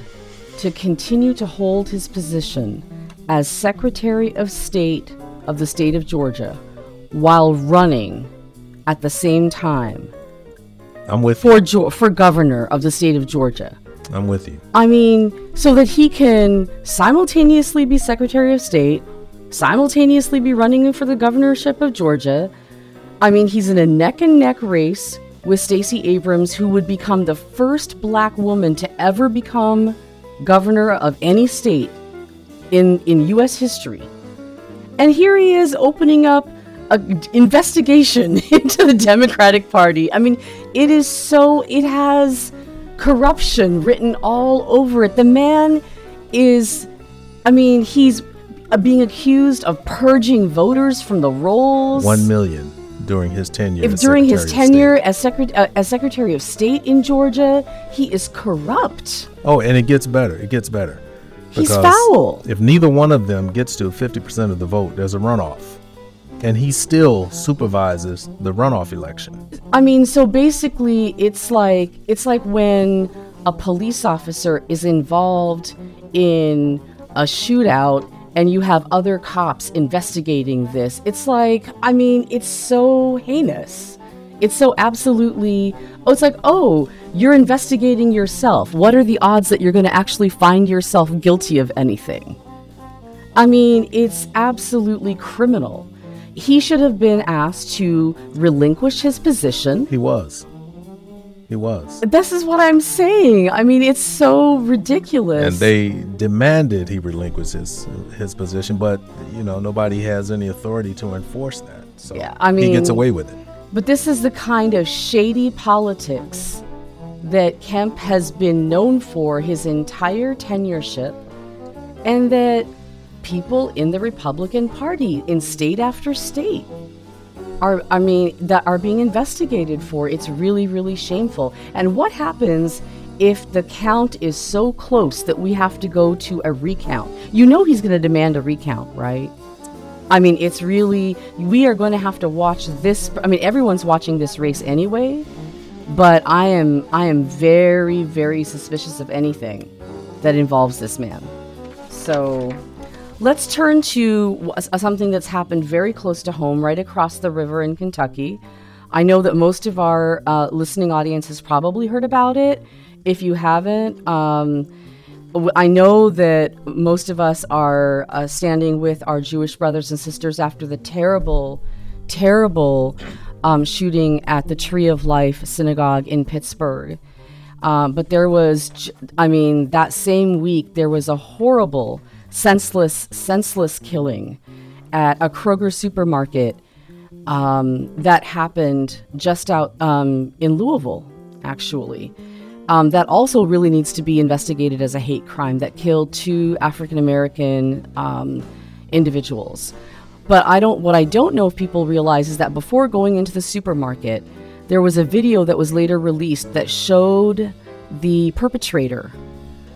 to continue to hold his position as Secretary of State of the state of Georgia while running at the same time I'm with you. for jo- for governor of the state of Georgia? I'm with you. I mean, so that he can simultaneously be Secretary of State, simultaneously be running for the governorship of Georgia. I mean, he's in a neck and neck race with Stacey Abrams, who would become the first black woman to ever become governor of any state in, in U.S. history. And here he is opening up an investigation into the Democratic Party. I mean, it is so, it has corruption written all over it. The man is, I mean, he's uh, being accused of purging voters from the rolls. One million during his tenure. If during his Secretary tenure as, secret, uh, as Secretary of State in Georgia, he is corrupt. Oh, and it gets better. It gets better. He's foul. If neither one of them gets to 50% of the vote, there's a runoff. And he still supervises the runoff election. I mean, so basically, it's like it's like when a police officer is involved in a shootout and you have other cops investigating this. It's like, I mean, it's so heinous. It's so absolutely. Oh, it's like, oh, you're investigating yourself. What are the odds that you're going to actually find yourself guilty of anything? I mean, it's absolutely criminal. He should have been asked to relinquish his position. He was. He was. This is what I'm saying. I mean, it's so ridiculous. And they demanded he relinquish his his position, but you know nobody has any authority to enforce that. So Yeah, I mean, he gets away with it. But this is the kind of shady politics that Kemp has been known for his entire tenureship, and that people in the Republican Party, in state after state, are I mean that are being investigated for. It's really really shameful. And what happens if the count is so close that we have to go to a recount? You know he's going to demand a recount, right? I mean, it's really we are going to have to watch this. I mean, everyone's watching this race anyway, but I am I am very very suspicious of anything that involves this man. So, let's turn to something that's happened very close to home, right across the river in Kentucky. I know that most of our uh, listening audience has probably heard about it. If you haven't, um, I know that most of us are uh, standing with our Jewish brothers and sisters after the terrible, terrible um, shooting at the Tree of Life Synagogue in Pittsburgh. Um, but there was, I mean, that same week, there was a horrible, senseless, senseless killing at a Kroger supermarket um, that happened just out um, in Louisville, actually. Um, that also really needs to be investigated as a hate crime that killed two African American um, individuals. But I don't. What I don't know if people realize is that before going into the supermarket, there was a video that was later released that showed the perpetrator,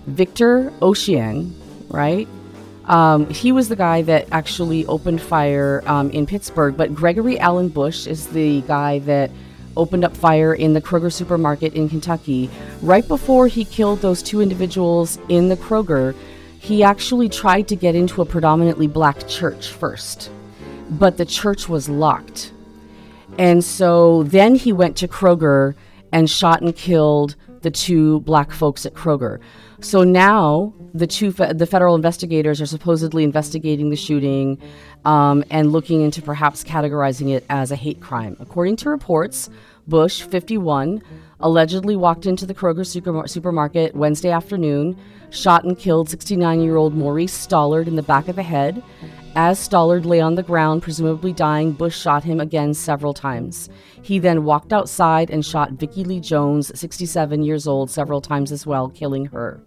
Victor Ocean, right? Um, he was the guy that actually opened fire um, in Pittsburgh, but Gregory Allen Bush is the guy that opened up fire in the Kroger supermarket in Kentucky. Right before he killed those two individuals in the Kroger, he actually tried to get into a predominantly black church first, but the church was locked. And so then he went to Kroger and shot and killed the two black folks at Kroger. So now the two fe- the federal investigators are supposedly investigating the shooting um, and looking into perhaps categorizing it as a hate crime. According to reports, Bush, 51, allegedly walked into the Kroger super- supermarket Wednesday afternoon, shot and killed 69-year-old Maurice Stallard in the back of the head. As Stallard lay on the ground, presumably dying, Bush shot him again several times. He then walked outside and shot Vicki Lee Jones, 67 years old, several times as well, killing her.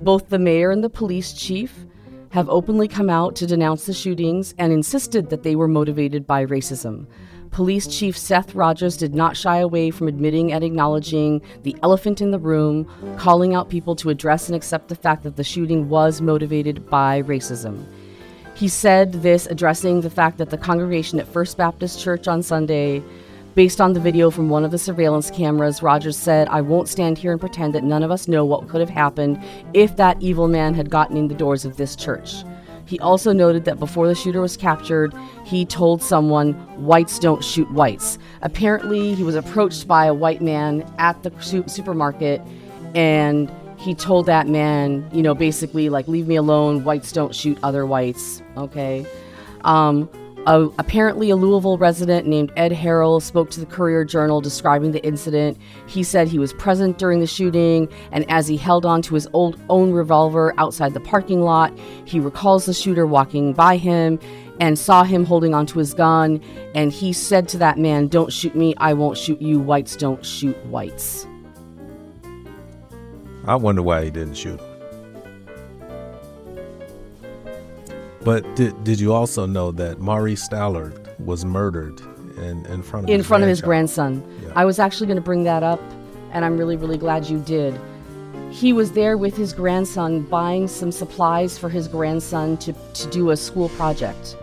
Both the mayor and the police chief have openly come out to denounce the shootings and insisted that they were motivated by racism. Police Chief Seth Rogers did not shy away from admitting and acknowledging the elephant in the room, calling out people to address and accept the fact that the shooting was motivated by racism. He said this addressing the fact that the congregation at First Baptist Church on Sunday, based on the video from one of the surveillance cameras, Rogers said, I won't stand here and pretend that none of us know what could have happened if that evil man had gotten in the doors of this church. He also noted that before the shooter was captured, he told someone, Whites don't shoot whites. Apparently, he was approached by a white man at the su- supermarket and he told that man, you know, basically like, leave me alone. Whites don't shoot other whites. Okay. Um, apparently, a Louisville resident named Ed Harrell spoke to the Courier Journal describing the incident. He said he was present during the shooting, and as he held on to his old own revolver outside the parking lot, he recalls the shooter walking by him and saw him holding onto his gun. And he said to that man, Don't shoot me, I won't shoot you. Whites don't shoot whites. I wonder why he didn't shoot him. But did, did you also know that Maurice Stallard was murdered in, in front of in his front of his grandson. Yeah. I was actually going to bring that up, and I'm really, really glad you did. He was there with his grandson buying some supplies for his grandson to, to do a school project.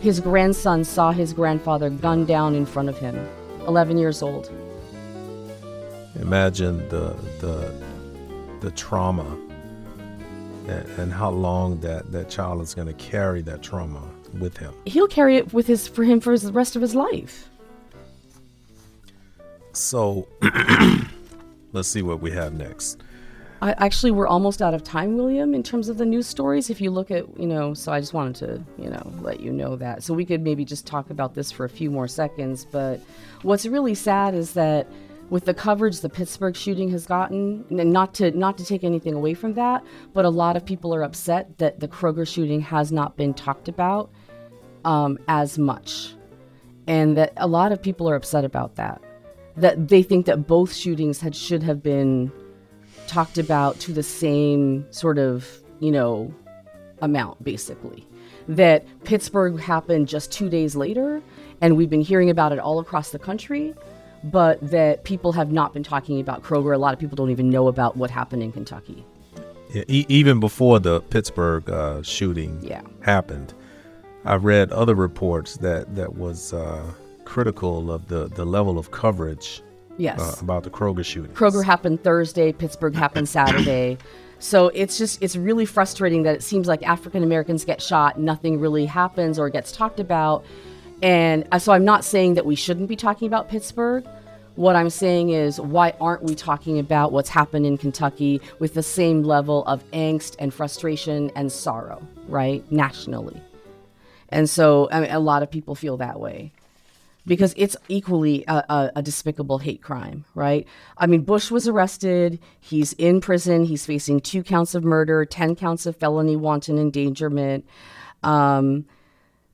His grandson saw his grandfather gunned down in front of him, 11 years old. Imagine the the the trauma and, and how long that that child is going to carry that trauma with him. He'll carry it with his for him for his, the rest of his life. So let's see what we have next. I, actually, we're almost out of time, William, in terms of the news stories. If you look at, you know, so I just wanted to, you know, let you know that. So we could maybe just talk about this for a few more seconds. But what's really sad is that with the coverage the Pittsburgh shooting has gotten, and not to not to take anything away from that, but a lot of people are upset that the Kroger shooting has not been talked about um, as much, and that a lot of people are upset about that. that they think that both shootings had should have been talked about to the same sort of you know amount basically that pittsburgh happened just two days later and we've been hearing about it all across the country but that people have not been talking about kroger a lot of people don't even know about what happened in kentucky Yeah, e- even before the Pittsburgh uh, shooting Yeah. happened, I read other reports that that was uh, critical of the, the level of coverage yes uh, about the Kroger shooting. Kroger happened Thursday, Pittsburgh happened Saturday. So it's just it's really frustrating that it seems like African Americans get shot, nothing really happens or gets talked about. And uh, so I'm not saying that we shouldn't be talking about Pittsburgh. What I'm saying is why aren't we talking about what's happened in Kentucky with the same level of angst and frustration and sorrow, right? Nationally. And so I mean, a lot of people feel that way because it's equally a, a, a despicable hate crime, right? I mean, Bush was arrested. He's in prison. He's facing two counts of murder, 10 counts of felony wanton endangerment. Um,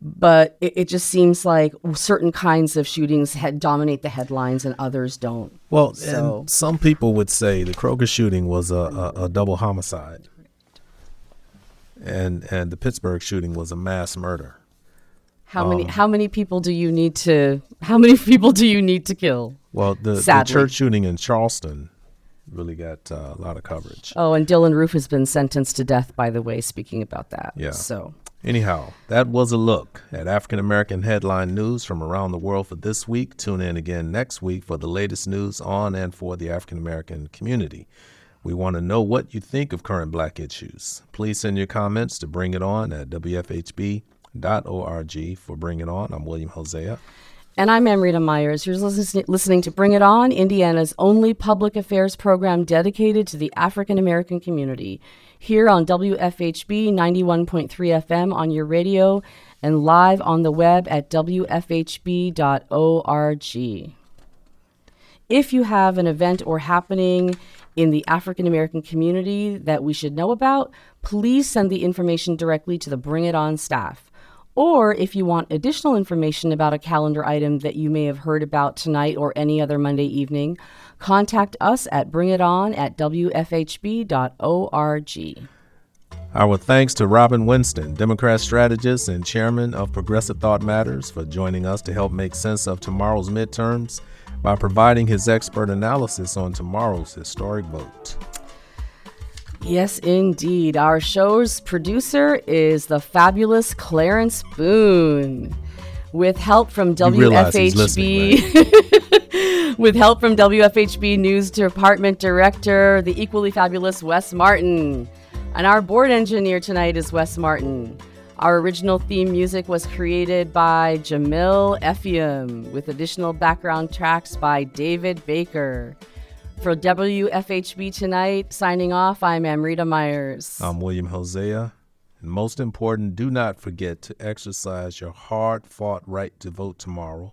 but it, it just seems like certain kinds of shootings had, dominate the headlines and others don't. Well, So- and some people would say the Kroger shooting was a, a, a double homicide, and and the Pittsburgh shooting was a mass murder. How many how many people do you need to how many people do you need to kill? Well, the, the church shooting in Charleston really got uh, a lot of coverage. Oh, and Dylann Roof has been sentenced to death by the way speaking about that. Yeah. So Anyhow, that was a look at African American headline news from around the world for this week. Tune in again next week for the latest news on and for the African American community. We want to know what you think of current black issues. Please send your comments to Bring It On at WFHB.org for Bring It On. I'm William Hosea. And I'm Amrita Myers. You're listening, listening to Bring It On, Indiana's only public affairs program dedicated to the African American community. Here on WFHB 91.3 FM on your radio and live on the web at WFHB.org. If you have an event or happening in the African American community that we should know about, please send the information directly to the Bring It On staff. Or if you want additional information about a calendar item that you may have heard about tonight or any other Monday evening, contact us at bringiton at wfhb.org. Our thanks to Robin Winston, Democrat strategist and chairman of Progressive Thought Matters, for joining us to help make sense of tomorrow's midterms by providing his expert analysis on tomorrow's historic vote. Yes, indeed. Our show's producer is the fabulous Clarence Boone. With help from You realize he's WFHB, with help from WFHB News Department Director, the equally fabulous Wes Martin. And our board engineer tonight is Wes Martin. Our original theme music was created by Jamil Effiam, with additional background tracks by David Baker. For WFHB tonight, signing off, I'm Amrita Myers. I'm William Hosea. And most important, do not forget to exercise your hard fought right to vote tomorrow.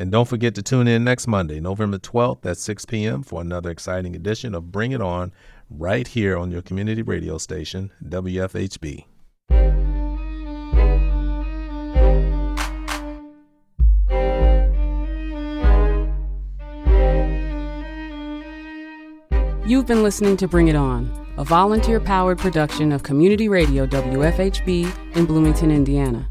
And don't forget to tune in next Monday, November 12th at 6 p.m. for another exciting edition of Bring It On right here on your community radio station, WFHB. You've been listening to Bring It On, a volunteer powered production of Community Radio WFHB in Bloomington, Indiana.